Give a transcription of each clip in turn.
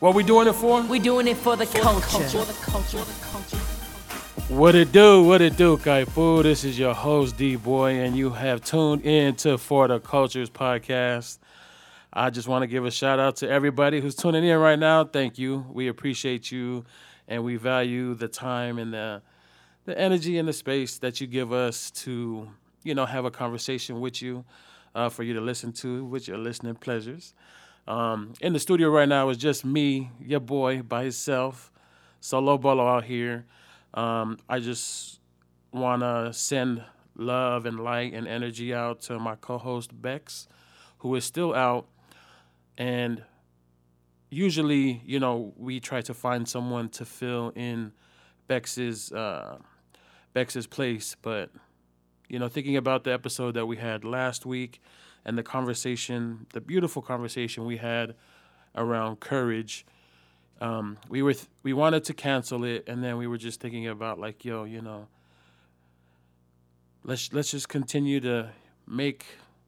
What we doing it for? We doing it for the culture. What it do? What it do, Kaifu? This is your host, D Boy, and you have tuned in to For the Cultures podcast. I just want to give a shout out to everybody who's tuning in right now. Thank you. We appreciate you, and we value the time and the the energy and the space that you give us to, you know, have a conversation with you, uh, for you to listen to with your listening pleasures. Um, in the studio right now is just me, your boy, by himself, solo bolo out here. Um, I just want to send love and light and energy out to my co-host Bex, who is still out, and usually, you know, we try to find someone to fill in Bex's uh, Bex's place, but you know, thinking about the episode that we had last week and the conversation, the beautiful conversation we had around courage. Um, we were th- we wanted to cancel it, and then we were just thinking about like, yo, you know, let's let's just continue to make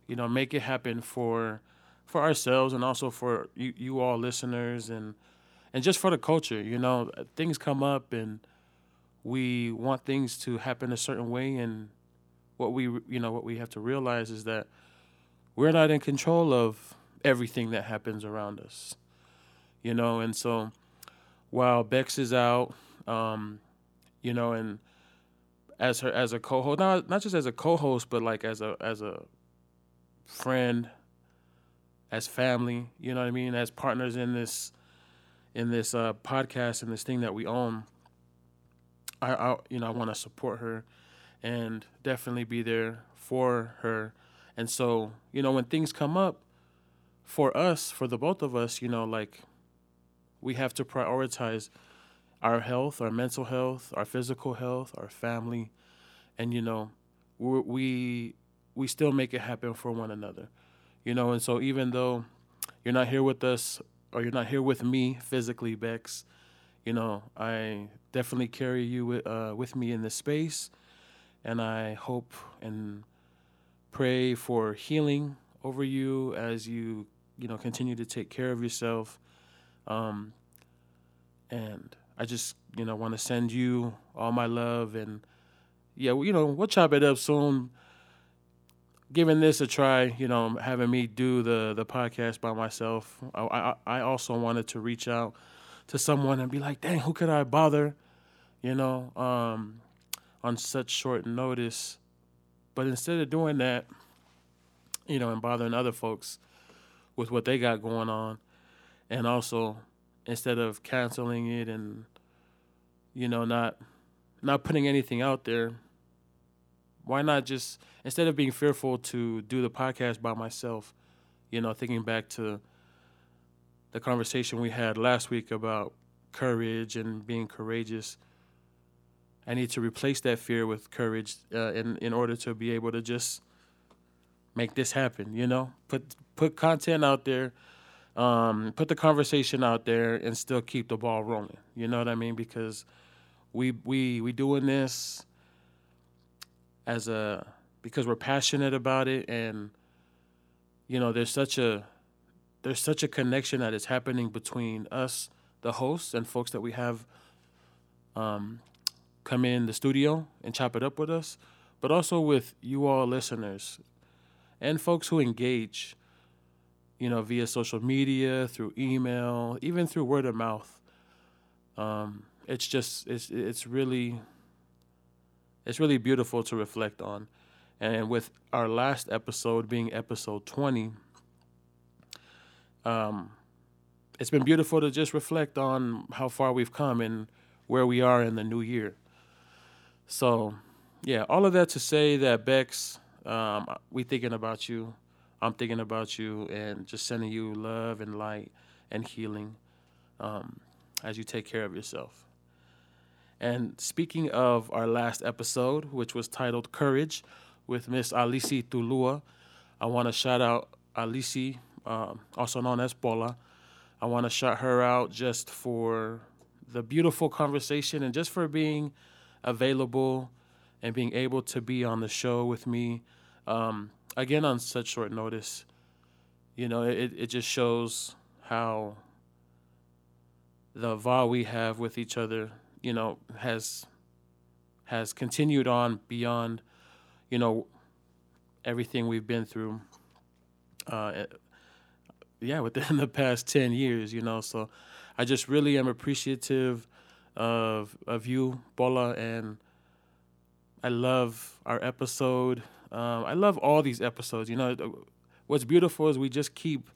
you know make it happen for for ourselves and also for you, you all listeners and and just for the culture. You know, things come up and we want things to happen a certain way, and what we you know what we have to realize is that we're not in control of everything that happens around us, you know. And so while Bex is out, um, you know, and as her as a co-host, not not just as a co-host, but like as a as a friend, as family, you know what I mean, as partners in this in this uh, podcast and this thing that we own. I, I you know I want to support her and definitely be there for her and so, you know, when things come up for us, for the both of us, you know, like we have to prioritize our health, our mental health, our physical health, our family, and you know, we we still make it happen for one another, you know. And so, even though you're not here with us or you're not here with me physically, Bex, you know, I definitely carry you with, uh, with me in this space, and I hope and pray for healing over you as you you know continue to take care of yourself. Um, and i just you know want to send you all my love and yeah you know we'll chop it up soon. Giving this a try you know having me do the the podcast by myself i i, I also wanted to reach out to someone and be like dang who could i bother? You know um, on such short notice but instead of doing that, you know, and bothering other folks with what they got going on, and also instead of canceling it and you know not not putting anything out there, why not just instead of being fearful to do the podcast by myself, you know, thinking back to the conversation we had last week about courage and being courageous I need to replace that fear with courage uh, in in order to be able to just make this happen. You know, put put content out there, um, put the conversation out there, and still keep the ball rolling. You know what I mean? Because we we we doing this as a because we're passionate about it, and you know, there's such a there's such a connection that is happening between us, the hosts, and folks that we have um, come in the studio and chop it up with us, but also with you all listeners and folks who engage, you know, via social media, through email, even through word of mouth. Um, it's just it's it's really it's really beautiful to reflect on. And with our last episode being episode 20, um, it's been beautiful to just reflect on how far we've come and where we are in the new year. So, yeah, all of that to say that Bex, um, we thinking about you. I'm thinking about you and just sending you love and light and healing um, as you take care of yourself. And speaking of our last episode, which was titled Courage with Miss Alici Tulua, I want to shout out Alici, um, also known as Paula. I want to shout her out just for the beautiful conversation and just for being available and being able to be on the show with me um, again on such short notice. You know, it, it just shows how the vow we have with each other, you know, has has continued on beyond, you know, everything we've been through. Uh, eh, yeah, within the past ten years, you know. So, I just really am appreciative of of you, Bola, and I love our episode. Um, I love all these episodes. You know, what's beautiful is we just keep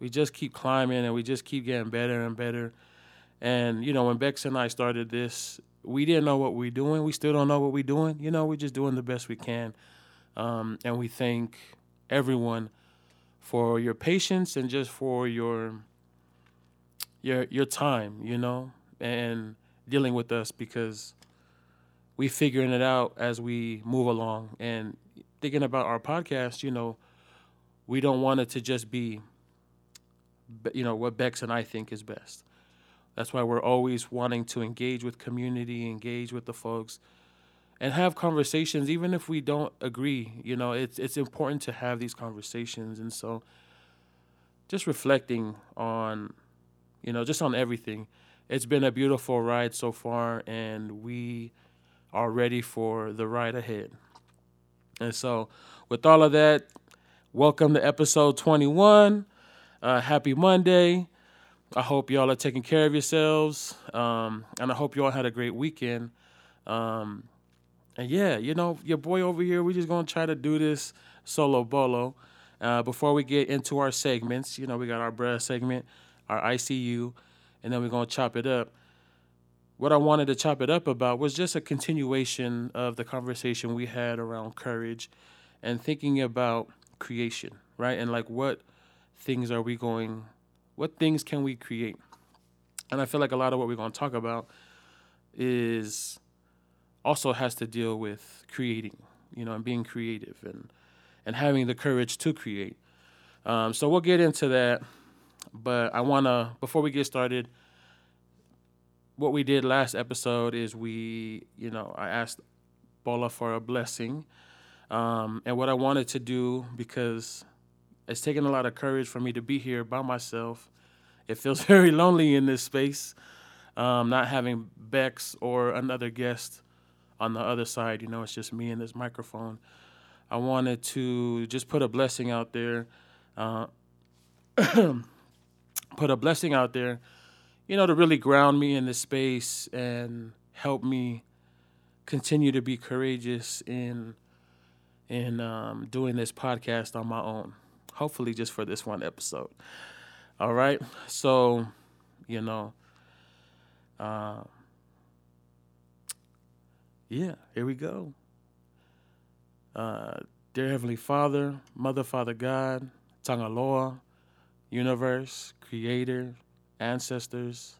we just keep climbing and we just keep getting better and better. And you know, when Bex and I started this, we didn't know what we are doing. We still don't know what we're doing. You know, we're just doing the best we can. Um, and we thank everyone for your patience and just for your your your time, you know, and dealing with us because we figuring it out as we move along and thinking about our podcast, you know, we don't want it to just be you know what Bex and I think is best. That's why we're always wanting to engage with community, engage with the folks, and have conversations, even if we don't agree. You know, it's it's important to have these conversations, and so just reflecting on, you know, just on everything. It's been a beautiful ride so far, and we are ready for the ride ahead. And so, with all of that, welcome to episode 21. Uh, happy Monday. I hope y'all are taking care of yourselves. Um, and I hope you all had a great weekend. Um, and yeah, you know, your boy over here, we're just to try to do this solo bolo. Uh, before we get into our segments, you know, we got our bruh segment, our ICU, and then we're going to chop it up. What I wanted to chop it up about was just a continuation of the conversation we had around courage and thinking about creation, right? And like what things are we going what things can we create? And I feel like a lot of what we're going to talk about is also has to deal with creating, you know, and being creative and and having the courage to create. Um, so we'll get into that, but I want to before we get started. What we did last episode is we, you know, I asked Bola for a blessing, um, and what I wanted to do because it's taken a lot of courage for me to be here by myself. It feels very lonely in this space, um, not having Bex or another guest on the other side. You know, it's just me and this microphone. I wanted to just put a blessing out there, uh, put a blessing out there, you know, to really ground me in this space and help me continue to be courageous in in um, doing this podcast on my own hopefully just for this one episode. All right. So, you know, uh, yeah, here we go. Uh, dear Heavenly Father, Mother, Father God, Tangaloa, Universe, Creator, Ancestors,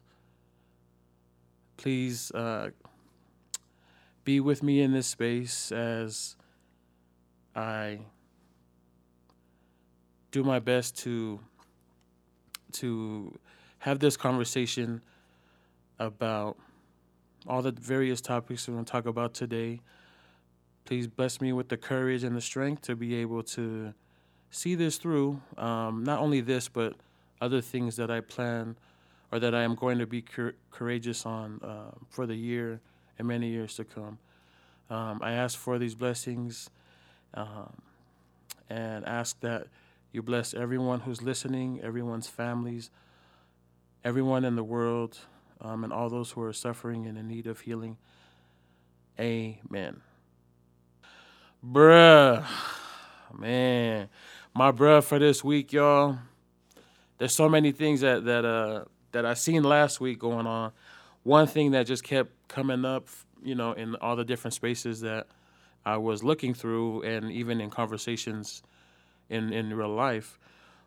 please uh, be with me in this space as I do my best to to have this conversation about all the various topics we're going to talk about today. Please bless me with the courage and the strength to be able to see this through. Um, not only this, but other things that I plan or that I am going to be cur- courageous on uh, for the year and many years to come. Um, I ask for these blessings um, and ask that you bless everyone who's listening, everyone's families, everyone in the world, um, and all those who are suffering and in need of healing. Amen. Bruh, man, my bruh for this week, y'all. There's so many things that that uh that I seen last week going on. One thing that just kept coming up, you know, in all the different spaces that I was looking through, and even in conversations in in real life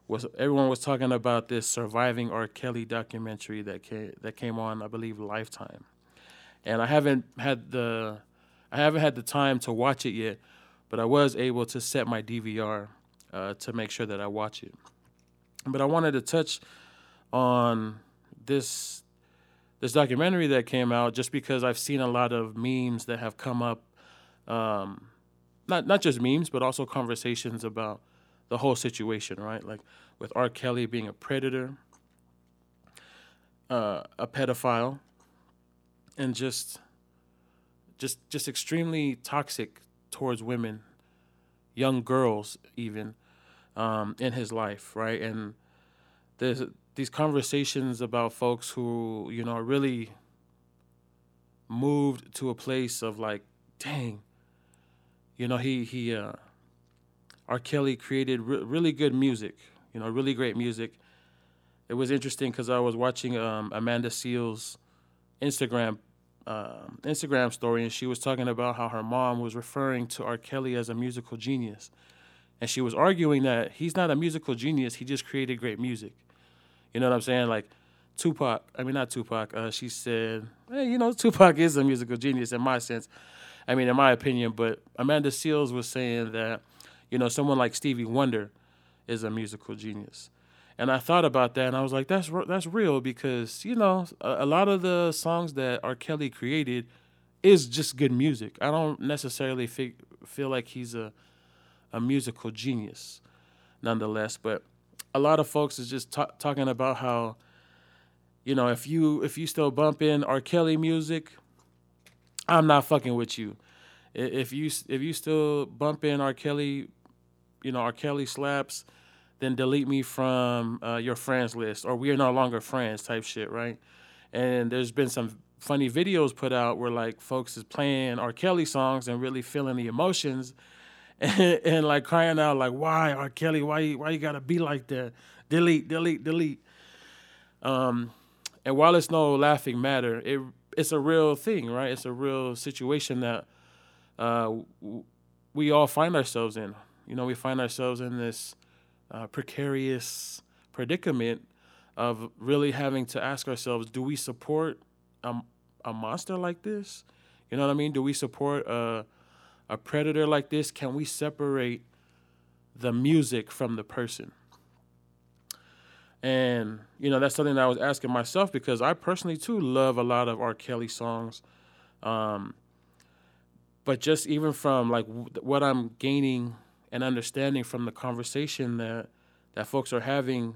was everyone was talking about this surviving R. Kelly documentary that came that came on I believe Lifetime, and I haven't had the I haven't had the time to watch it yet, but I was able to set my DVR uh, to make sure that I watch it. But I wanted to touch on this this documentary that came out just because I've seen a lot of memes that have come up, um, not not just memes but also conversations about the whole situation, right? Like with R. Kelly being a predator. uh, a pedophile and just just just extremely toxic towards women, young girls even, um, in his life, right? And there's these conversations about folks who you know really moved to a place of like, dang, you know, he he uh, R. Kelly created re- really good music, you know, really great music. It was interesting because I was watching um, Amanda Seales' Instagram um, Instagram story, and she was talking about how her mom was referring to R. Kelly as a musical genius, and she was arguing that he's not a musical genius; he just created great music. You know what I'm saying? Like Tupac, I mean not Tupac. Uh, she said, "Hey, you know, Tupac is a musical genius in my sense. I mean, in my opinion." But Amanda Seales was saying that, you know, someone like Stevie Wonder is a musical genius. And I thought about that, and I was like, "That's that's real," because you know, a, a lot of the songs that R. Kelly created is just good music. I don't necessarily feel like he's a a musical genius, nonetheless. But a lot of folks is just ta- talking about how, you know, if you if you still bump in R. Kelly music, I'm not fucking with you. If you if you still bump in R. Kelly, you know, R. Kelly slaps then delete me from uh, your friends list or we are no longer friends type shit, right? And there's been some funny videos put out where like folks is playing R. Kelly songs and really feeling the emotions and, and like crying out like, why R. Kelly? Why you, why you gotta be like that? Delete, delete, delete. Um, and while it's no laughing matter, it it's a real thing, right? It's a real situation that uh, we all find ourselves in. You know, we find ourselves in this uh, precarious predicament of really having to ask ourselves do we support a, a monster like this? You know what i mean? Do we support a, a predator like this? Can we separate the music from the person? And you know that's something that i was asking myself because i personally too love a lot of r. Kelly songs. Um, but just even from like w- what i'm gaining and understanding from the conversation that that folks are having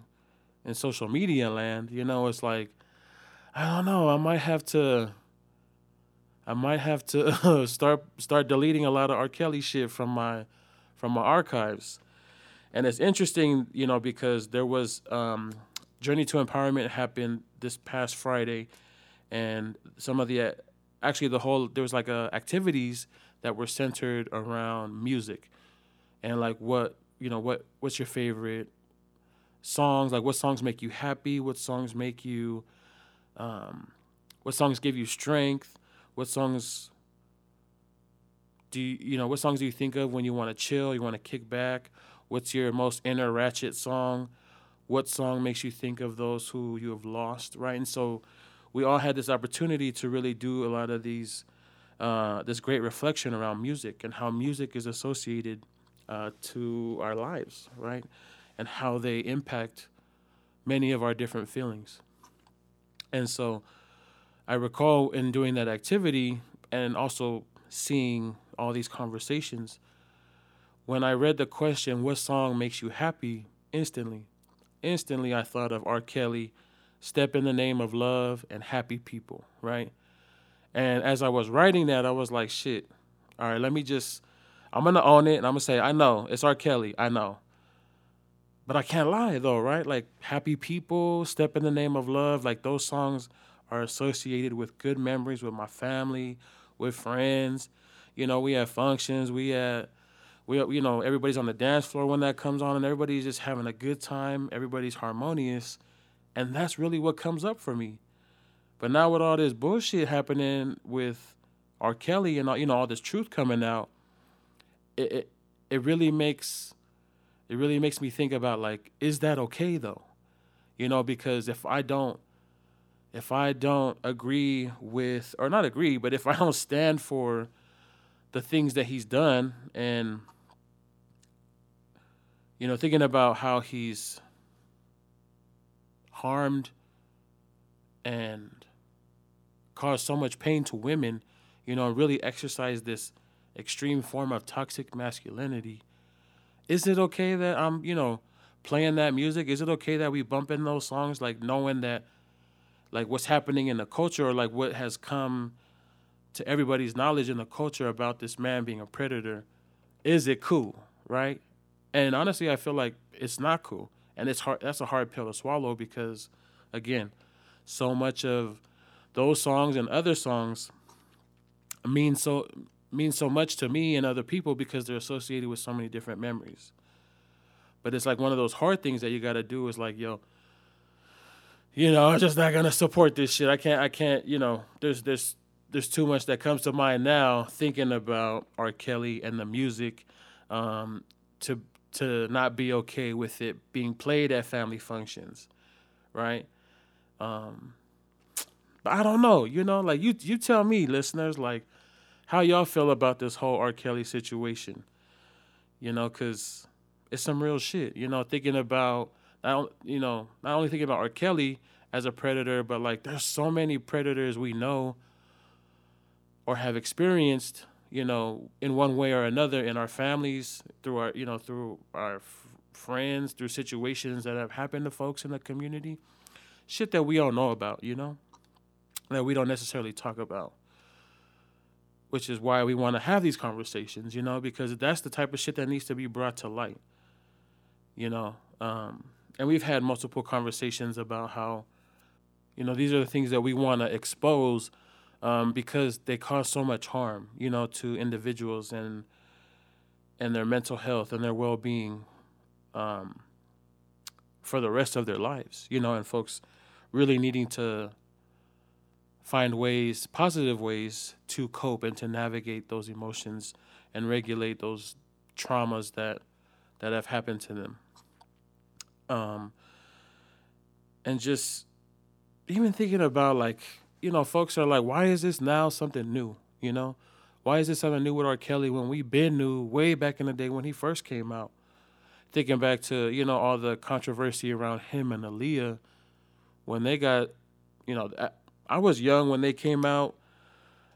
in social media land, you know, it's like I don't know, I might have to I might have to start start deleting a lot of R. Kelly shit from my from my archives. And it's interesting, you know, because there was um, Journey to Empowerment happened this past Friday, and some of the actually the whole there was like activities that were centered around music and like what you know what what's your favorite songs? Like what songs make you happy? What songs make you um, what songs give you strength? What songs do you, you know what songs do you think of when you want to chill you want to kick back? What's your most inner ratchet song? What song makes you think of those who you have lost right? And so we all had this opportunity to really do a lot of these uh, this great reflection around music and how music is associated uh, to our lives, right? And how they impact many of our different feelings. And so I recall in doing that activity and also seeing all these conversations, when I read the question, What song makes you happy? instantly, instantly I thought of R. Kelly, Step in the Name of Love, and Happy People, right? And as I was writing that, I was like, shit, all right, let me just I'm gonna own it and I'm gonna say, I know, it's R. Kelly, I know. But I can't lie though, right? Like Happy People, Step in the Name of Love, like those songs are associated with good memories with my family, with friends. You know, we have functions, we had we you know, everybody's on the dance floor when that comes on and everybody's just having a good time, everybody's harmonious. And that's really what comes up for me. But now with all this bullshit happening with R. Kelly and all, you know all this truth coming out, it, it it really makes it really makes me think about like is that okay though? You know because if i don't if i don't agree with or not agree but if i don't stand for the things that he's done and you know thinking about how he's harmed and caused so much pain to women you know really exercise this extreme form of toxic masculinity. Is it okay that I'm, you know, playing that music? Is it okay that we bump in those songs like knowing that like what's happening in the culture or like what has come to everybody's knowledge in the culture about this man being a predator, is it cool, right? And honestly, I feel like it's not cool, and it's hard. That's a hard pill to swallow because, again, so much of those songs and other songs mean so mean so much to me and other people because they're associated with so many different memories. But it's like one of those hard things that you got to do is like, yo, you know, I'm just not gonna support this shit. I can't. I can't. You know, there's there's there's too much that comes to mind now thinking about R. Kelly and the music, um, to to not be okay with it being played at family functions, right? Um, but I don't know. You know, like you you tell me, listeners, like how y'all feel about this whole R. Kelly situation. You know, cause it's some real shit. You know, thinking about not you know not only thinking about R. Kelly as a predator, but like there's so many predators we know or have experienced, you know, in one way or another in our families, through our you know through our f- friends, through situations that have happened to folks in the community, shit that we all know about, you know, that we don't necessarily talk about. Which is why we want to have these conversations, you know, because that's the type of shit that needs to be brought to light. You know, um, and we've had multiple conversations about how, you know, these are the things that we want to expose um, because they cause so much harm, you know, to individuals and and their mental health and their well being um, for the rest of their lives, you know, and folks really needing to find ways, positive ways to cope and to navigate those emotions and regulate those traumas that that have happened to them. Um, and just even thinking about like, you know, folks are like, why is this now something new? You know, why is this something new with R. Kelly when we been knew way back in the day when he first came out? Thinking back to you know all the controversy around him and Aaliyah when they got, you know, I was young when they came out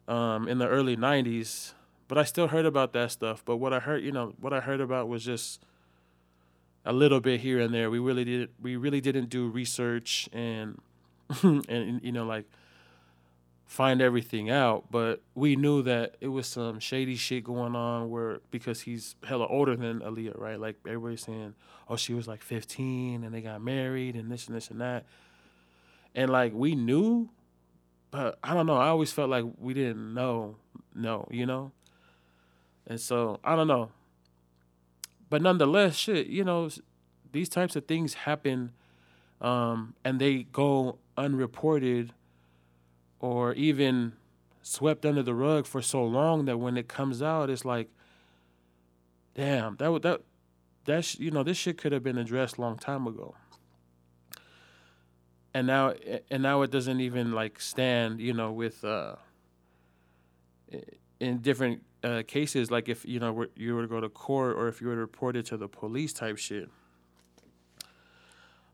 um, in the early '90s, but I still heard about that stuff. But what I heard, you know, what I heard about was just a little bit here and there. We really did we really didn't do research and and you know like find everything out, but we knew that it was some shady shit going on where because he's hella older than Aaliyah, right? Like everybody's saying, oh, she was like 15 and they got married and this and this and that. And like we knew, but I don't know. I always felt like we didn't know, no, you know? And so I don't know but nonetheless, shit, you know, these types of things happen, um, and they go unreported, or even swept under the rug for so long that when it comes out, it's like, damn, that that that you know this shit could have been addressed long time ago. And now, and now it doesn't even like stand, you know, with uh, in different uh, cases, like if you know you were to go to court or if you were to report it to the police type shit.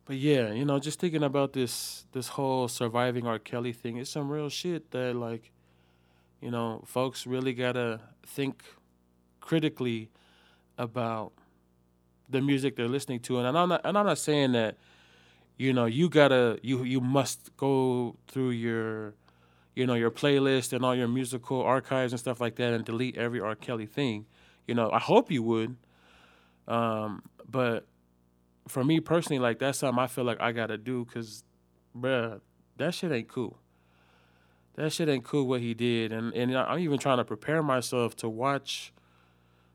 But yeah, you know, just thinking about this this whole surviving R. Kelly thing, it's some real shit that like, you know, folks really gotta think critically about the music they're listening to, and I'm not and I'm not saying that, you know, you gotta you you must go through your you know, your playlist and all your musical archives and stuff like that and delete every R. Kelly thing. You know, I hope you would. Um, but for me personally, like that's something I feel like I gotta do because, bruh, that shit ain't cool. That shit ain't cool what he did, and and I'm even trying to prepare myself to watch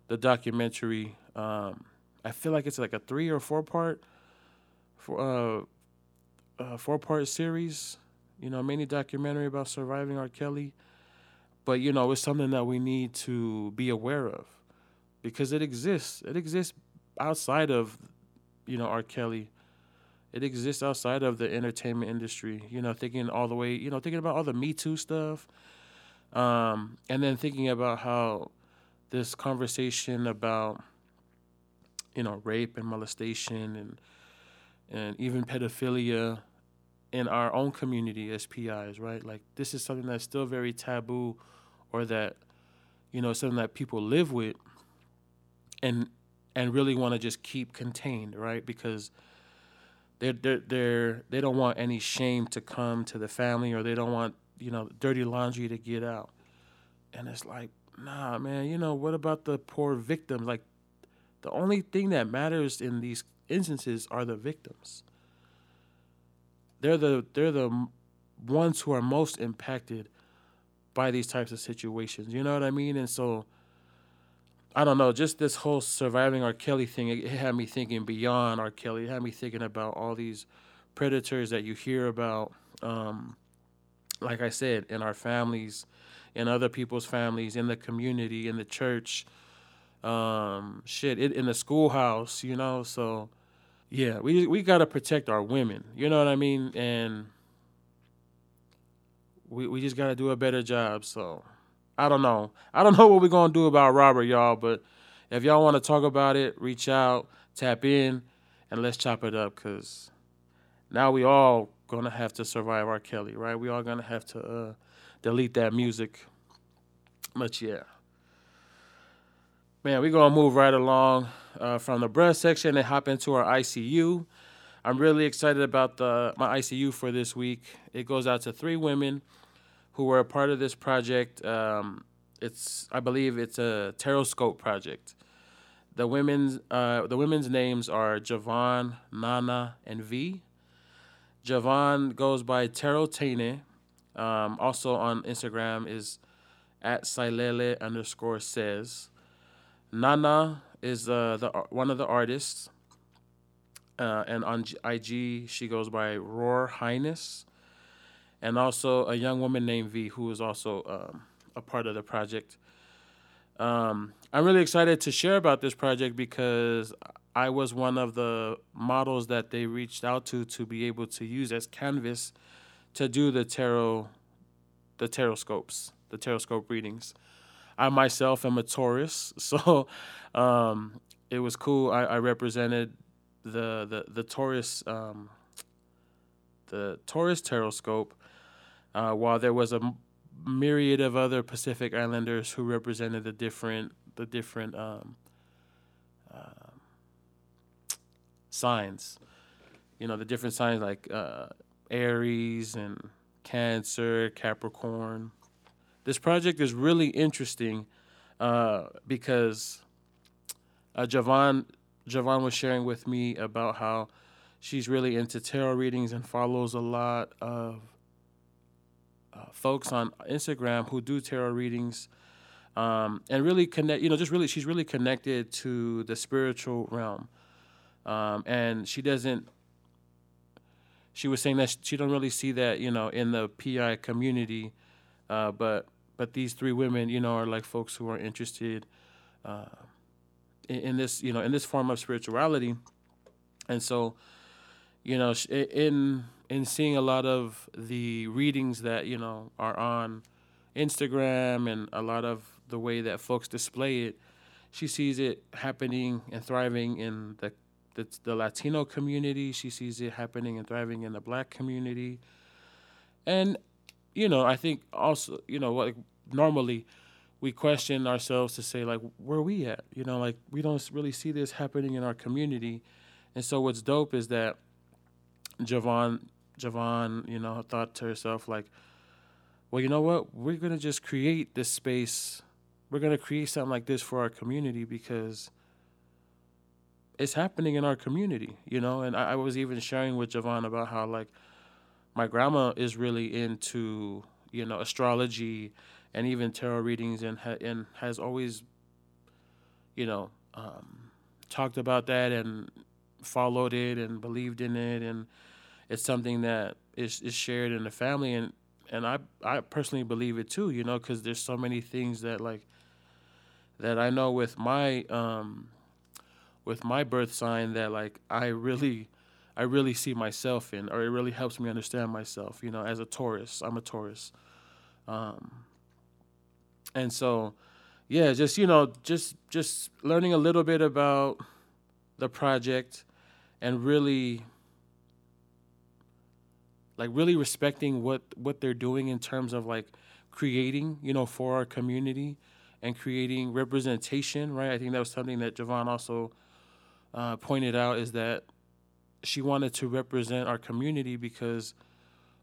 the documentary. Um, I feel like it's like a three or four part, uh, uh four part series you know, mini documentary about surviving R. Kelly. But you know, it's something that we need to be aware of because it exists. It exists outside of, you know, R. Kelly. It exists outside of the entertainment industry. You know, thinking all the way, you know, thinking about all the Me Too stuff, um, and then thinking about how this conversation about, you know, rape and molestation and and even pedophilia in our own community as PIs, right? Like this is something that's still very taboo or that you know, something that people live with and and really want to just keep contained, right? Because they're they're, they're they don't want any shame to come to the family or they don't want you know dirty laundry to get out and it's like nah man you know what about the poor victims like the only thing that matters in these instances are the victims they're the they're the ones who are most impacted by these types of situations you know what i mean and so I don't know, just this whole surviving R. Kelly thing, it had me thinking beyond R. Kelly. It had me thinking about all these predators that you hear about, um, like I said, in our families, in other people's families, in the community, in the church, um, shit, it, in the schoolhouse, you know. So, yeah, we we gotta protect our women. You know what I mean? And we we just gotta do a better job. So. I don't know. I don't know what we're gonna do about Robert, y'all. But if y'all want to talk about it, reach out, tap in, and let's chop it up. Cause now we all gonna have to survive R. Kelly, right? We all gonna have to uh, delete that music. But yeah, man, we're gonna move right along uh, from the bruh section and hop into our ICU. I'm really excited about the my ICU for this week. It goes out to three women who were a part of this project. Um, it's I believe it's a Tarotscope project. The women's uh, the women's names are Javon, Nana, and V. Javon goes by Terotene. Um, also on Instagram is at Silele underscore says. Nana is uh, the one of the artists, uh, and on IG she goes by Roar Highness and also a young woman named V, who is also um, a part of the project. Um, I'm really excited to share about this project because I was one of the models that they reached out to to be able to use as canvas to do the tarot, the tarot scopes, the tarot scope readings. I myself am a Taurus, so um, it was cool. I, I represented the the the Taurus um, the Taurus tarot scope uh, while there was a myriad of other Pacific Islanders who represented the different the different um, uh, signs. You know, the different signs like uh, Aries and Cancer, Capricorn. This project is really interesting uh, because uh, Javon Javon was sharing with me about how she's really into tarot readings and follows a lot of uh, folks on Instagram who do tarot readings um, and really connect. You know, just really, she's really connected to the spiritual realm, um, and she doesn't. She was saying that she don't really see that, you know, in the PI community, uh, but but these three women, you know, are like folks who are interested uh, in, in this, you know, in this form of spirituality, and so, you know, in in seeing a lot of the readings that you know are on Instagram and a lot of the way that folks display it, she sees it happening and thriving in the the, the Latino community. She sees it happening and thriving in the Black community, and you know I think also you know like normally we question ourselves to say like where are we at you know like we don't really see this happening in our community and so what's dope is that Javon Javon, you know, thought to herself like, well, you know what? We're gonna just create this space. We're gonna create something like this for our community because it's happening in our community, you know. And I, I was even sharing with Javon about how like my grandma is really into you know astrology and even tarot readings and ha- and has always you know um, talked about that and followed it and believed in it. And it's something that is, is shared in the family. And and I I personally believe it too, you know, because there's so many things that like that I know with my um with my birth sign that like I really I really see myself in, or it really helps me understand myself, you know, as a Taurus. I'm a Taurus, um, and so yeah, just you know, just just learning a little bit about the project and really like really respecting what what they're doing in terms of like creating, you know, for our community and creating representation, right? I think that was something that Javon also uh, pointed out is that she wanted to represent our community because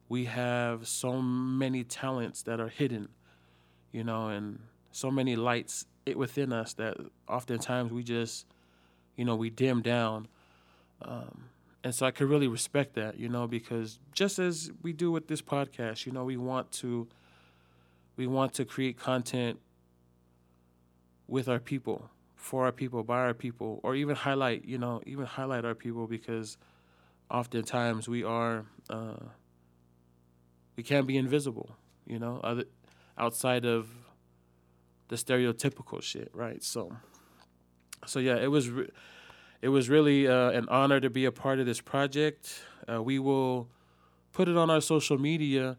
we have so many talents that are hidden, you know, and so many lights within us that oftentimes we just, you know, we dim down. Um, and so I could really respect that, you know, because just as we do with this podcast, you know, we want to we want to create content with our people, for our people, by our people, or even highlight, you know, even highlight our people because oftentimes we are uh, we can't be invisible, you know, other outside of the stereotypical shit, right? So, so yeah, it was re- it was really uh, an honor to be a part of this project. Uh, we will put it on our social media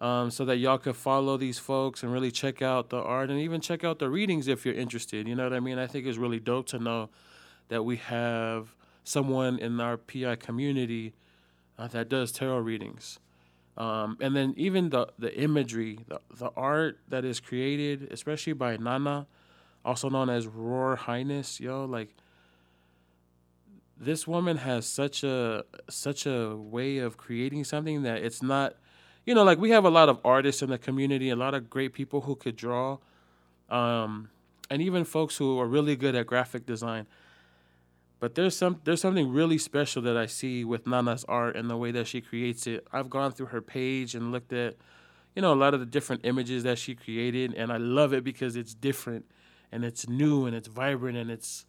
um, so that y'all can follow these folks and really check out the art and even check out the readings if you're interested. You know what I mean? I think it's really dope to know that we have someone in our PI community uh, that does tarot readings. Um, and then even the, the imagery, the, the art that is created, especially by Nana, also known as Roar Highness, yo, like this woman has such a such a way of creating something that it's not you know, like we have a lot of artists in the community, a lot of great people who could draw, um, and even folks who are really good at graphic design. But there's some there's something really special that I see with Nana's art and the way that she creates it. I've gone through her page and looked at, you know, a lot of the different images that she created, and I love it because it's different, and it's new and it's vibrant and it's,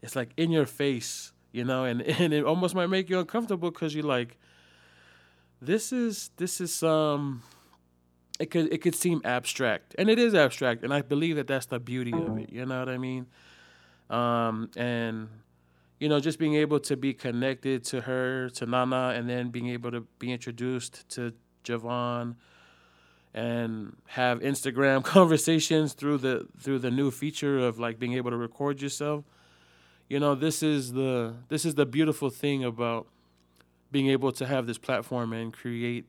it's like in your face, you know, and and it almost might make you uncomfortable because you're like, this is this is um it could it could seem abstract and it is abstract and i believe that that's the beauty of it you know what i mean? Um and you know just being able to be connected to her to nana and then being able to be introduced to javon and have instagram conversations through the through the new feature of like being able to record yourself you know this is the this is the beautiful thing about being able to have this platform and create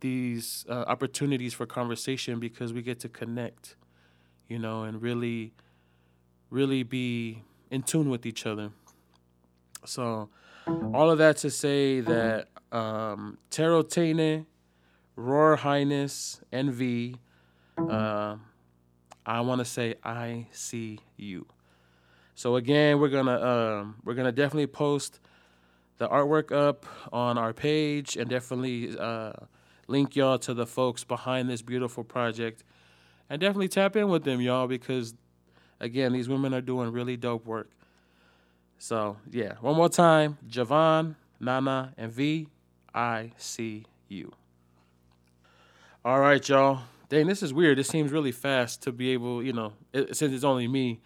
these uh, opportunities for conversation because we get to connect, you know, and really, really be in tune with each other. So, all of that to say that um, Tene, Roar Highness, NV, uh, I want to say I see you. So again, we're gonna um, we're gonna definitely post the artwork up on our page and definitely uh, link y'all to the folks behind this beautiful project. And definitely tap in with them, y'all, because again, these women are doing really dope work. So, yeah, one more time Javon, Nana, and V, I see you. All right, y'all. Dang, this is weird. It seems really fast to be able, you know, it, since it's only me,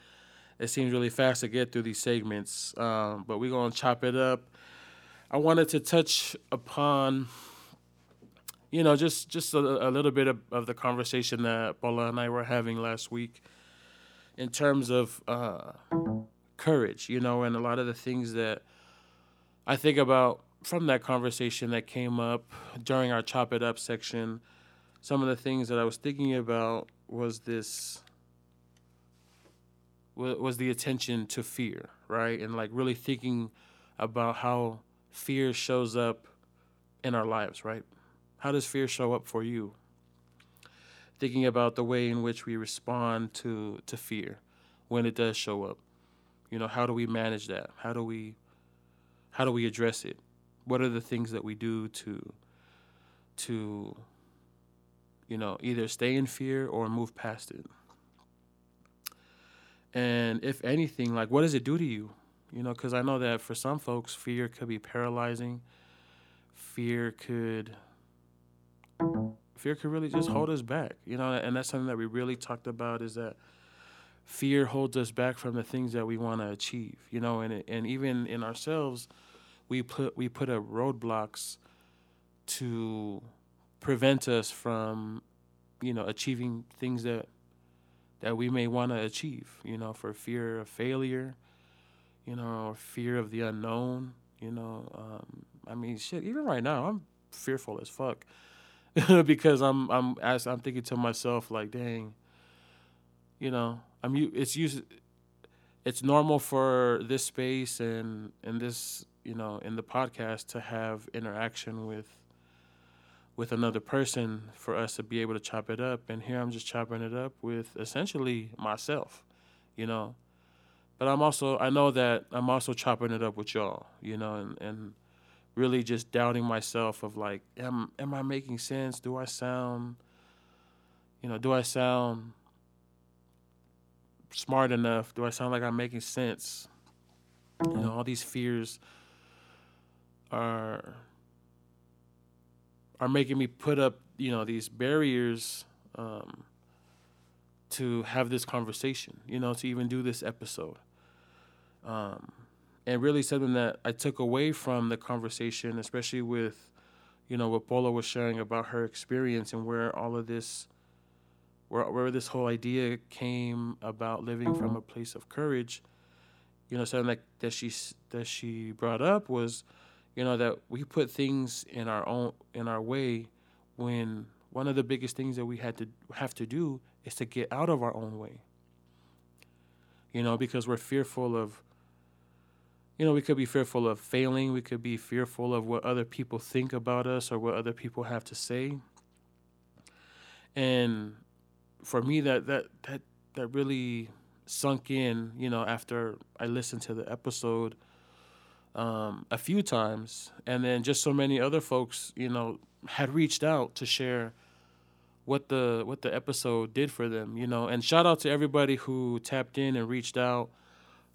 it seems really fast to get through these segments. Um, but we're going to chop it up I wanted to touch upon, you know, just just a, a little bit of, of, the conversation that Paula and I were having last week, in terms of uh, courage, you know, and a lot of the things that I think about from that conversation that came up during our chop it up section. Some of the things that I was thinking about was this was the attention to fear, right? And like really thinking about how fear shows up in our lives, right? How does fear show up for you? Thinking about the way in which we respond to, to fear when it does show up. You know, how do we manage that? How do we how do we address it? What are the things that we do to to you know, either stay in fear or move past it? And if anything, like what does it do to you? You know, because I know that for some folks, fear could be paralyzing. Fear could fear could really just hold us back. You know, and that's something that we really talked about is that fear holds us back from the things that we want to achieve. You know, and and even in ourselves, we put we put up roadblocks to prevent us from, you know, achieving things that that we may want to achieve. You know, for fear of failure you know, fear of the unknown. You know, um, I mean, shit. Even right now, I'm fearful as fuck because I'm I'm as I'm thinking to myself like, dang. You know, I'm it's used. It's normal for this space and and this you know, in the podcast to have interaction with with another person for us to be able to chop it up. And here I'm just chopping it up with essentially myself, you know. But I'm also I know that I'm also chopping it up with y'all, you know, and, and really just doubting myself of like, am am I making sense? Do I sound you know, do I sound smart enough? Do I sound like I'm making sense? You know, all these fears are are making me put up, you know, these barriers um, to have this conversation, you know, to even do this episode. Um, and really something that I took away from the conversation, especially with, you know, what Paula was sharing about her experience and where all of this, where where this whole idea came about living from a place of courage. You know, something like that she that she brought up was you know that we put things in our own in our way when one of the biggest things that we had to have to do is to get out of our own way you know because we're fearful of you know we could be fearful of failing. We could be fearful of what other people think about us or what other people have to say. And for me that that that that really sunk in you know after i listened to the episode um, a few times, and then just so many other folks, you know, had reached out to share what the what the episode did for them, you know. And shout out to everybody who tapped in and reached out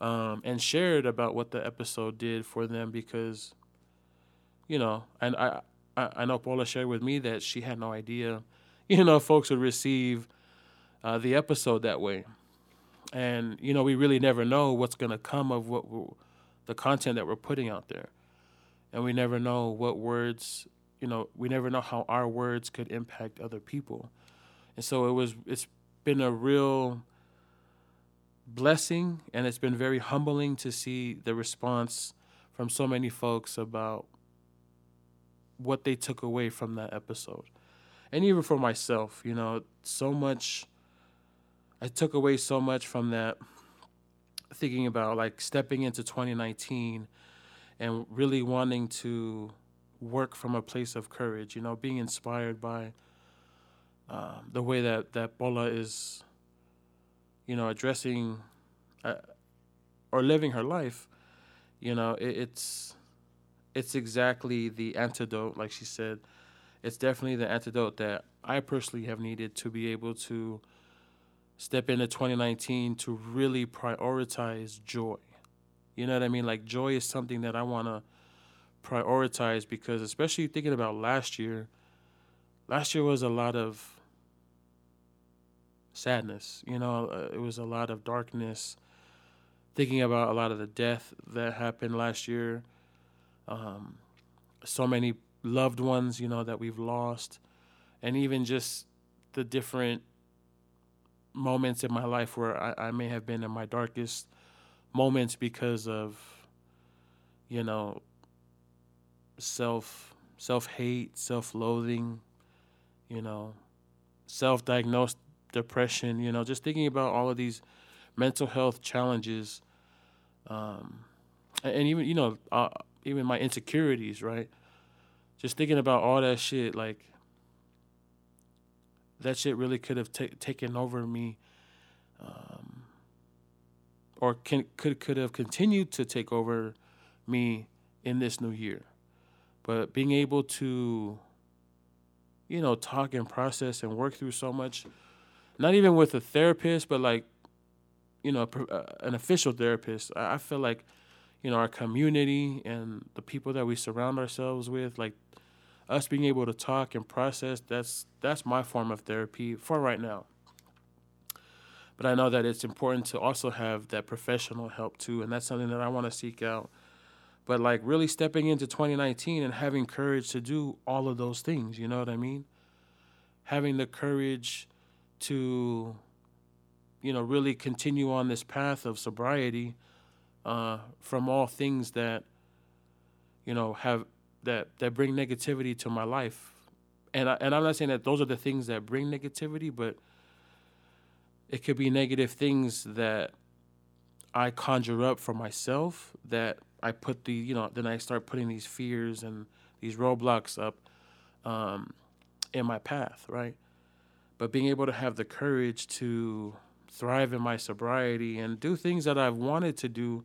um, and shared about what the episode did for them because, you know, and I I, I know Paula shared with me that she had no idea, you know, folks would receive uh, the episode that way, and you know, we really never know what's gonna come of what. The content that we're putting out there. And we never know what words, you know, we never know how our words could impact other people. And so it was it's been a real blessing and it's been very humbling to see the response from so many folks about what they took away from that episode. And even for myself, you know, so much I took away so much from that thinking about like stepping into 2019 and really wanting to work from a place of courage, you know, being inspired by um, the way that, that Bola is, you know, addressing uh, or living her life, you know, it, it's it's exactly the antidote, like she said. It's definitely the antidote that I personally have needed to be able to step into 2019 to really prioritize joy. You know what I mean? Like joy is something that I want to prioritize because especially thinking about last year, last year was a lot of sadness. You know, uh, it was a lot of darkness. Thinking about a lot of the death that happened last year, um, so many loved ones, you know, that we've lost, and even just the different moments in my life where I, I may have been in my darkest moments because of you know self self hate, self loathing, you know, self diagnosed depression, you know, just thinking about all of these mental health challenges, um, and even you know, uh, even my insecurities, right? Just thinking about all that shit, like that shit really could have t- taken over me, um, or can, could could have continued to take over me in this new year. But being able to, you know, talk and process and work through so much, not even with a therapist, but like, you know, uh, an official therapist. I feel like, you know, our community and the people that we surround ourselves with, like us being able to talk and process that's that's my form of therapy for right now. But i know that it's important to also have that professional help too and that's something that i want to seek out. But like really stepping into 2019 and having courage to do all of those things you know what i mean? Having the courage to you know really continue on this path of sobriety uh, from all things that you know have that that bring negativity to my life, and I, and I'm not saying that those are the things that bring negativity, but it could be negative things that I conjure up for myself that I put the you know then I start putting these fears and these roadblocks up um, in my path, right? But being able to have the courage to thrive in my sobriety and do things that I've wanted to do,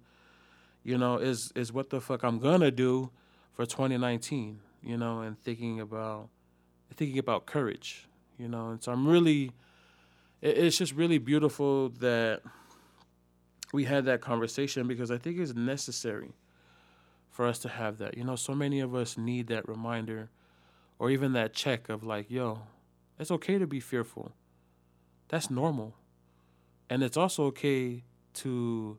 you know, is is what the fuck I'm gonna do for 2019, you know, and thinking about thinking about courage, you know, and so I'm really it, it's just really beautiful that we had that conversation because I think it's necessary for us to have that. You know, so many of us need that reminder or even that check of like, yo, it's okay to be fearful. That's normal. And it's also okay to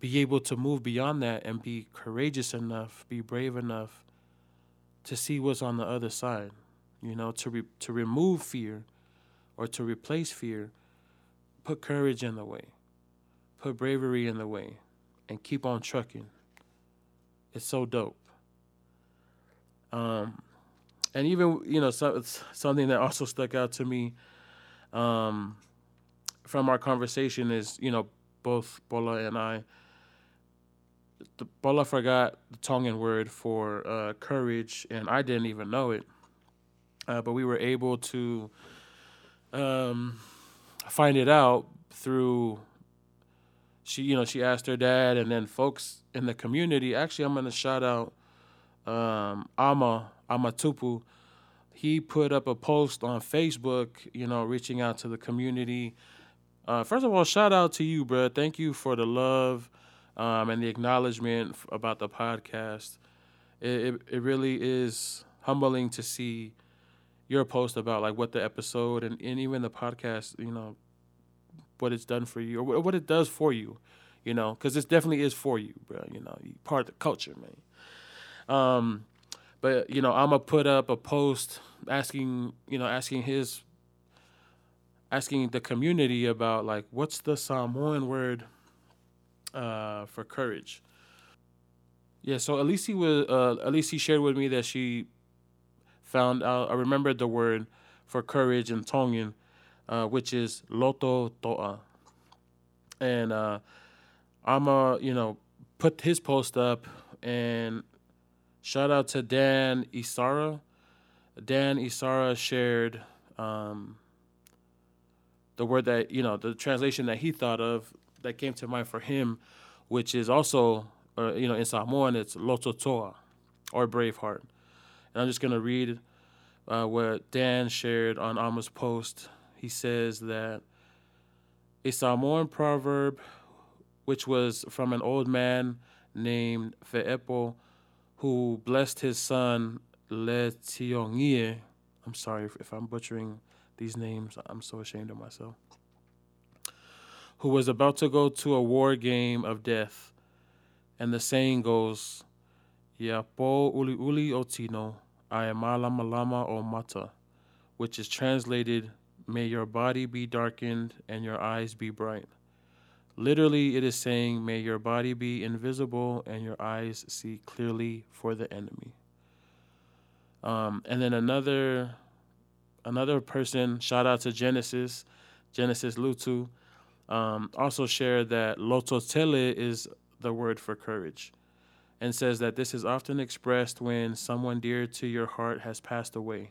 be able to move beyond that and be courageous enough, be brave enough to see what's on the other side. You know, to re- to remove fear or to replace fear, put courage in the way. Put bravery in the way and keep on trucking. It's so dope. Um and even you know so, something that also stuck out to me um, from our conversation is you know both Bola and I. The, Bola forgot the Tongan word for uh, courage, and I didn't even know it. Uh, but we were able to um, find it out through. She, you know, she asked her dad, and then folks in the community. Actually, I'm gonna shout out um, Ama Amatupu, he put up a post on Facebook, you know, reaching out to the community. Uh, first of all, shout out to you, bro. Thank you for the love um, and the acknowledgement about the podcast. It, it, it really is humbling to see your post about like what the episode and, and even the podcast, you know, what it's done for you or what it does for you, you know, because this definitely is for you, bro. You know, part of the culture, man. Um, but you know, I'm gonna put up a post asking, you know, asking his, asking the community about like what's the Samoan word uh, for courage. Yeah, so he was, uh, he shared with me that she found out. I remembered the word for courage in Tongan, uh, which is loto toa, and uh, I'm a you know put his post up and Shout out to Dan Isara. Dan Isara shared um, the word that, you know, the translation that he thought of that came to mind for him, which is also, uh, you know, in Samoan, it's Lototoa or Braveheart. And I'm just going to read uh, what Dan shared on Ama's post. He says that a Samoan proverb, which was from an old man named Feepo who blessed his son Le Tiongie. I'm sorry if, if I'm butchering these names. I'm so ashamed of myself. Who was about to go to a war game of death. And the saying goes, Yapo uli uli otino, ayamalama lama o mata, which is translated, May your body be darkened and your eyes be bright. Literally, it is saying, May your body be invisible and your eyes see clearly for the enemy. Um, and then another another person, shout out to Genesis, Genesis Lutu, um, also shared that lototele is the word for courage and says that this is often expressed when someone dear to your heart has passed away.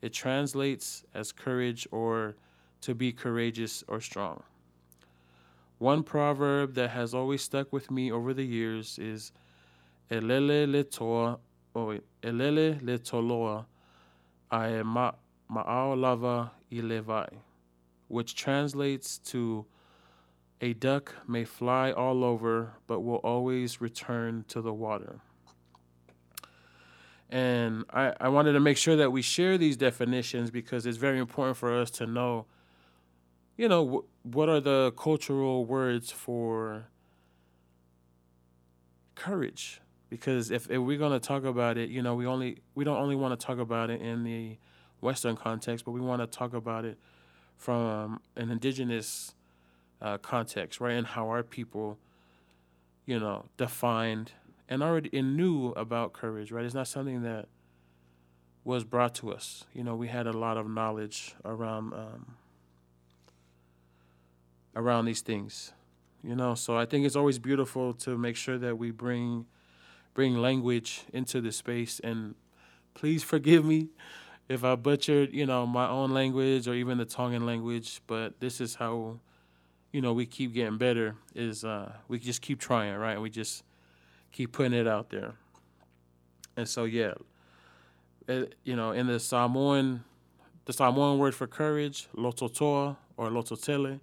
It translates as courage or to be courageous or strong. One proverb that has always stuck with me over the years is Elele letoa, oh Elele letoloa, ae ma ma'aolava ilevai, which translates to a duck may fly all over, but will always return to the water. And I, I wanted to make sure that we share these definitions because it's very important for us to know you know, wh- what are the cultural words for courage? Because if, if we're going to talk about it, you know, we only we don't only want to talk about it in the Western context, but we want to talk about it from an indigenous uh, context, right? And how our people, you know, defined and already and knew about courage, right? It's not something that was brought to us. You know, we had a lot of knowledge around um, around these things. you know. So I think it's always beautiful to make sure that we bring bring language into the space. And please forgive me if I butchered, you know, my own language or even the Tongan language. But this is how, you know, we keep getting better. Is uh, we just keep trying, right? We just keep putting it out there. And so yeah, it, you know, in the Samoan, the Samoan word for courage, lototoa or lototele,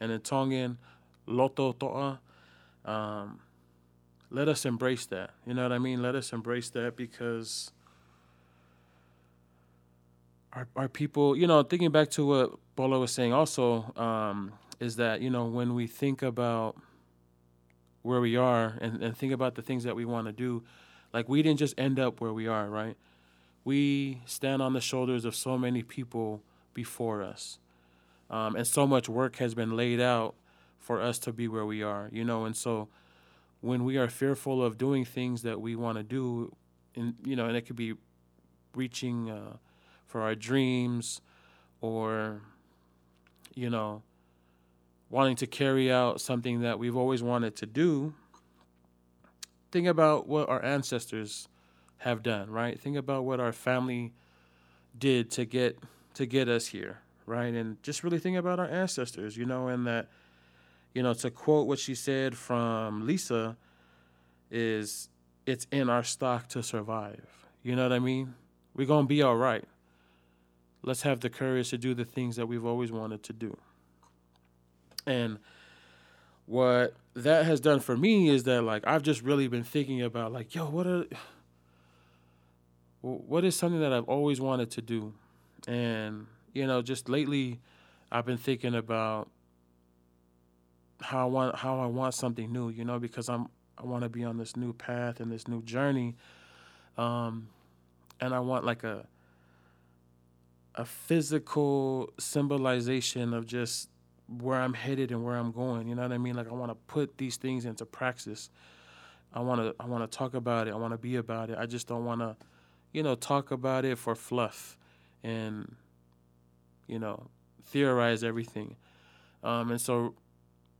and in Tongan, lototoa. Um, let us embrace that. You know what I mean? Let us embrace that because our, our people, you know, thinking back to what Bola was saying also, um, is that, you know, when we think about where we are and, and think about the things that we want to do, like we didn't just end up where we are, right? We stand on the shoulders of so many people before us. Um, and so much work has been laid out for us to be where we are, you know, and so when we are fearful of doing things that we want to do, and you know, and it could be reaching uh, for our dreams, or you know, wanting to carry out something that we've always wanted to do. Think about what our ancestors have done, right? Think about what our family did to get to get us here, right? And just really think about our ancestors, you know, and that you know, to quote what she said from Lisa, is it's in our stock to survive. You know what I mean? We're going to be all right. Let's have the courage to do the things that we've always wanted to do. And what that has done for me is that like I've just really been thinking about like, yo, what are what is something that I've always wanted to do? And you know, just lately I've been thinking about how I want how I want something new, you know, because I'm I want to be on this new path and this new journey, um, and I want like a a physical symbolization of just where I'm headed and where I'm going. You know what I mean? Like I want to put these things into praxis. I want to I want to talk about it. I want to be about it. I just don't want to, you know, talk about it for fluff, and you know, theorize everything. Um, and so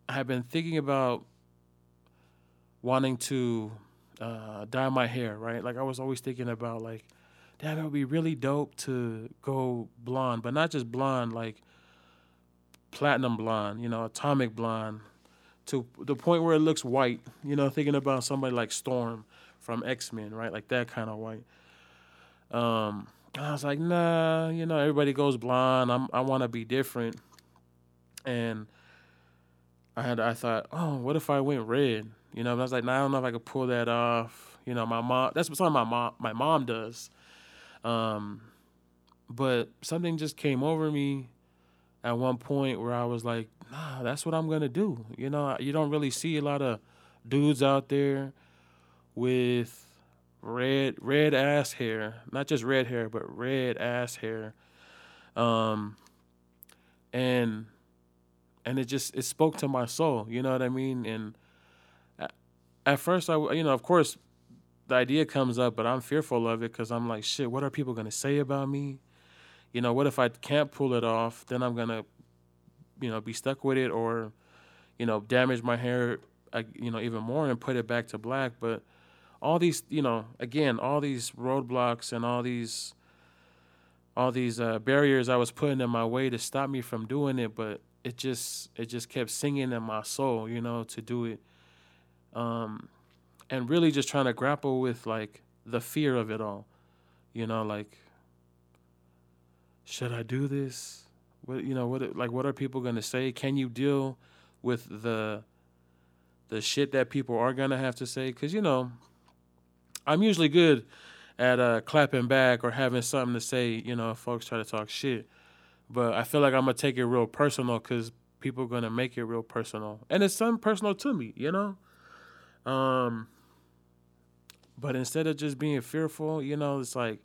I have been thinking about wanting to uh, dye my hair, right? Like I was always thinking about like, damn, it would be really dope to go blonde, but not just blonde, like platinum blonde, you know, atomic blonde, to the point where it looks white. You know, thinking about somebody like Storm from X Men, right? Like that kind of white. Um, I was like, nah, you know, everybody goes blonde. I'm, I want to be different, and I had I thought, oh, what if I went red? You know, I was like, nah, I don't know if I could pull that off. You know, my mom. That's what my mom my mom does. Um, but something just came over me at one point where I was like, nah, that's what I'm gonna do. You know, you don't really see a lot of dudes out there with red red ass hair, not just red hair, but red ass hair. Um, and and it just it spoke to my soul. You know what I mean? And at first, I you know, of course, the idea comes up, but I'm fearful of it because I'm like, shit, what are people gonna say about me? You know, what if I can't pull it off? Then I'm gonna, you know, be stuck with it, or, you know, damage my hair, you know, even more and put it back to black. But all these, you know, again, all these roadblocks and all these, all these uh, barriers I was putting in my way to stop me from doing it, but it just it just kept singing in my soul, you know, to do it. Um, and really just trying to grapple with like the fear of it all, you know, like should I do this? What you know, what like what are people gonna say? Can you deal with the the shit that people are gonna have to say? Cause you know, I'm usually good at uh, clapping back or having something to say. You know, if folks try to talk shit but I feel like I'm gonna take it real personal because people are gonna make it real personal, and it's something personal to me, you know. Um, but instead of just being fearful, you know, it's like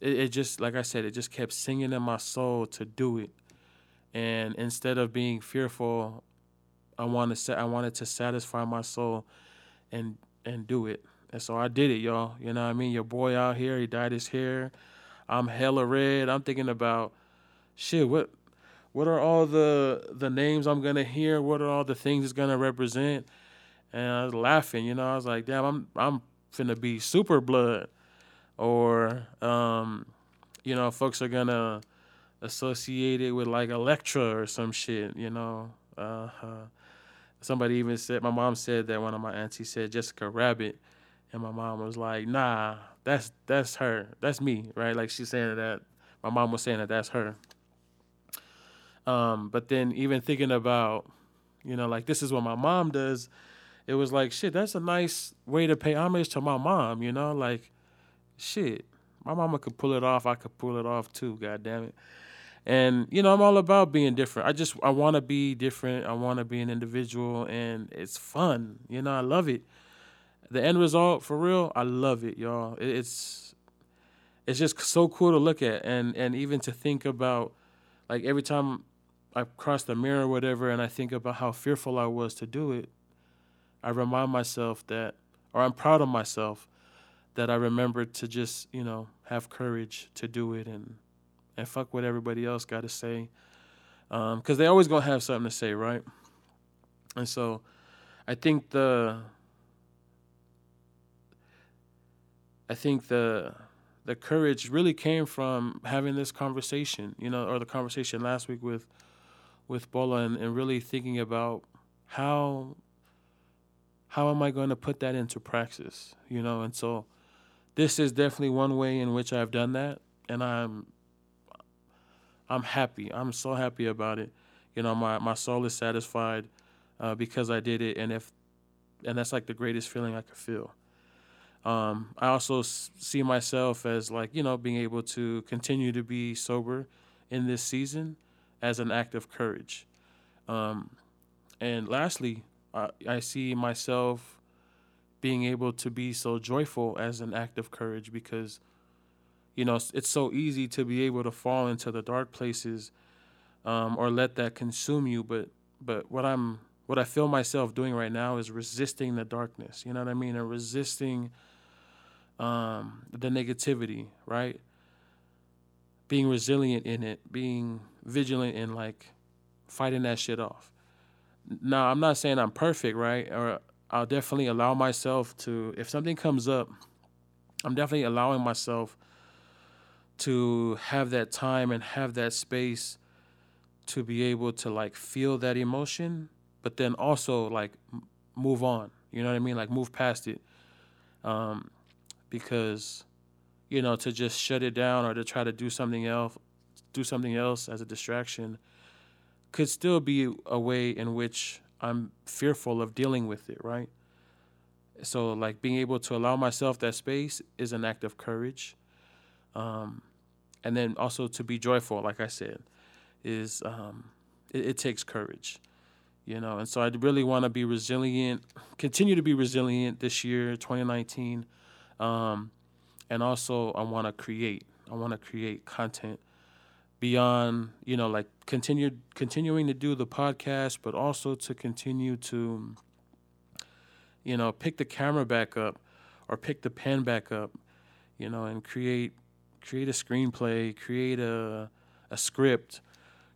it, it just like I said, it just kept singing in my soul to do it, and instead of being fearful, I wanted to I wanted to satisfy my soul, and and do it, and so I did it, y'all. You know what I mean? Your boy out here, he dyed his hair I'm hella red. I'm thinking about shit. What what are all the the names I'm gonna hear? What are all the things it's gonna represent? And I was laughing, you know. I was like, damn, I'm I'm finna be super blood, or um, you know, folks are gonna associate it with like Elektra or some shit, you know. Uh, uh, somebody even said, my mom said that one of my aunties said Jessica Rabbit, and my mom was like, nah, that's that's her, that's me, right? Like she's saying that. My mom was saying that that's her. Um, but then even thinking about, you know, like this is what my mom does, it was like, shit, that's a nice way to pay homage to my mom, you know, like, shit, my mama could pull it off, I could pull it off too, god damn it. And you know, I'm all about being different. I just I want to be different. I want to be an individual, and it's fun. You know, I love it. The end result, for real, I love it, y'all. It's it's just so cool to look at, and and even to think about, like every time I cross the mirror or whatever, and I think about how fearful I was to do it, I remind myself that, or I'm proud of myself, that I remember to just, you know, have courage to do it and and fuck what everybody else got to say, because um, they always gonna have something to say, right? And so, I think the, I think the the courage really came from having this conversation, you know, or the conversation last week with with Bola and, and really thinking about how how am I going to put that into practice, you know? And so this is definitely one way in which I've done that and I'm I'm happy. I'm so happy about it. You know, my my soul is satisfied uh, because I did it and if and that's like the greatest feeling I could feel. Um, I also s- see myself as like, you know, being able to continue to be sober in this season as an act of courage. Um, and lastly, I, I see myself being able to be so joyful as an act of courage because, you know, it's, so easy to be able to fall into the dark places um, or let that consume you. But but what I'm what I feel myself doing right now is resisting the darkness. You know what I mean? And resisting um, the negativity, right? Being resilient in it, being vigilant in like fighting that shit off. Now, I'm not saying I'm perfect, right? Or I'll definitely allow myself to, if something comes up, I'm definitely allowing myself to have that time and have that space to be able to like feel that emotion, but then also like move on. You know what I mean? Like move past it. Um, because, you know, to just shut it down or to try to do something else do something else as a distraction could still be a way in which I'm fearful of dealing with it, right? So, like being able to allow myself that space is an act of courage. Um, and then also to be joyful, like I said, is um, it, it takes courage, you know. And so I really want to be resilient, continue to be resilient this year, 2019. Um, and also, I want to create. I want to create content beyond you know like continued continuing to do the podcast but also to continue to you know pick the camera back up or pick the pen back up you know and create create a screenplay create a a script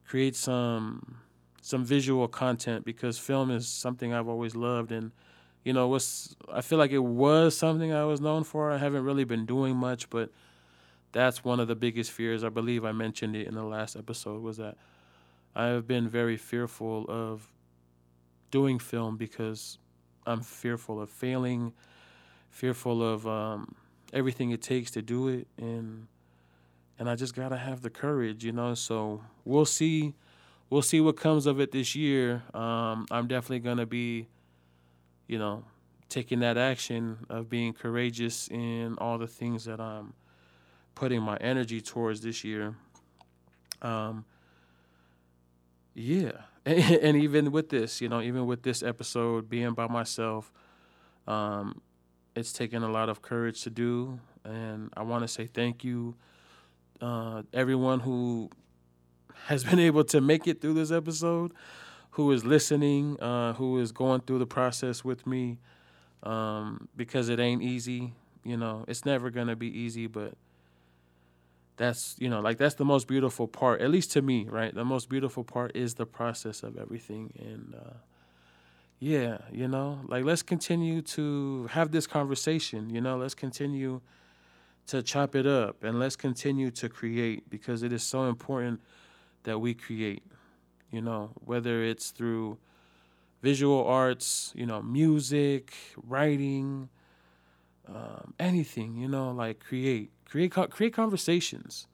create some some visual content because film is something I've always loved. And you know was I feel like it was something I was known for. I haven't really been doing much but that's one of the biggest fears. I believe I mentioned it in the last episode was that I have been very fearful of doing film because I'm fearful of failing, fearful of um, everything it takes to do it, and and I just gotta have the courage, you know. So we'll see, we'll see what comes of it this year. Um, I'm definitely gonna be, you know, taking that action of being courageous in all the things that I'm putting my energy towards this year. Um, yeah, and, and, even with this, you know, even with this episode being by myself, um, it's taken a lot of courage to do, and I want to say thank you, uh, everyone who has been able to make it through this episode, who is listening, uh, who is going through the process with me, um, because it ain't easy. You know, it's never gonna be easy, but that's you know like that's the most beautiful part at least to me right the most beautiful part is the process of everything and uh, yeah you know like let's continue to have this conversation you know let's continue to chop it up and let's continue to create because it is so important that we create you know whether it's through visual arts you know music writing um, anything you know like create create create conversations.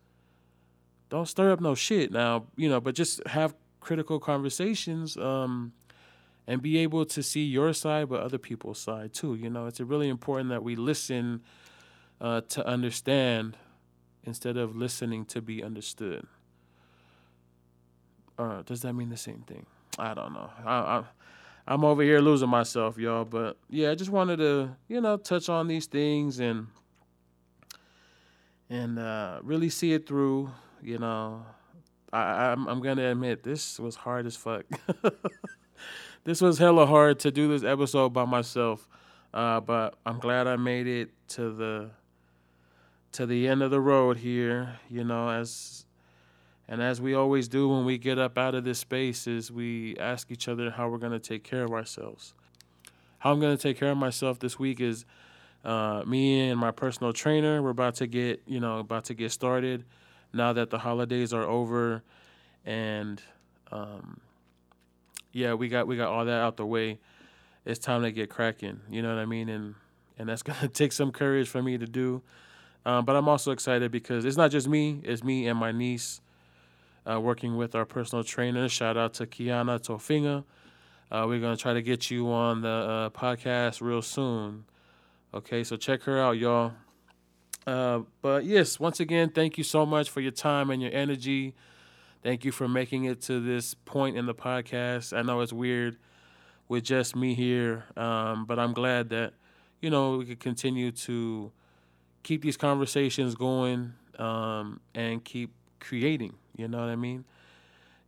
Don't stir up no shit now you know but just have critical conversations um, and be able to see your side but other people's side too you know. It's really important that we listen uh, to understand instead of listening to be understood uh, does that mean the same thing i don't know I, I I'm over here losing myself, y'all. But yeah, I just wanted to, you know, touch on these things and and uh, really see it through. You know, I, I'm I'm gonna admit this was hard as fuck. this was hella hard to do this episode by myself, uh, but I'm glad I made it to the to the end of the road here. You know, as and as we always do when we get up out of this space, is we ask each other how we're going to take care of ourselves. How I'm going to take care of myself this week is uh, me and my personal trainer. We're about to get, you know, about to get started now that the holidays are over, and um, yeah, we got we got all that out the way. It's time to get cracking. You know what I mean? And and that's gonna take some courage for me to do. Um, but I'm also excited because it's not just me; it's me and my niece uh, working with our personal trainer. Shout out to Kiana Tofinga. Uh, we're going to try to get you on the uh, podcast real soon. Okay, so check her out, y'all. Uh, but yes, once again, thank you so much for your time and your energy. Thank you for making it to this point in the podcast. I know it's weird with just me here, um, but I'm glad that you know we could continue to keep these conversations going um, and keep creating. You know what I mean?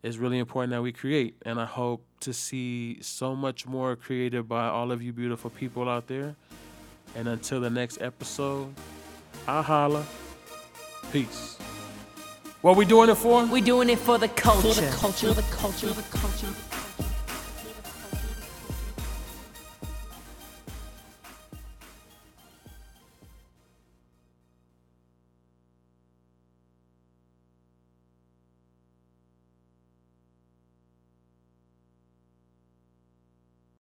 It's really important that we create, and I hope to see so much more created by all of you beautiful people out there. And until the next episode, I holla. Peace. What we doing it for? We doing it for the culture. For the culture. For the culture. For the culture.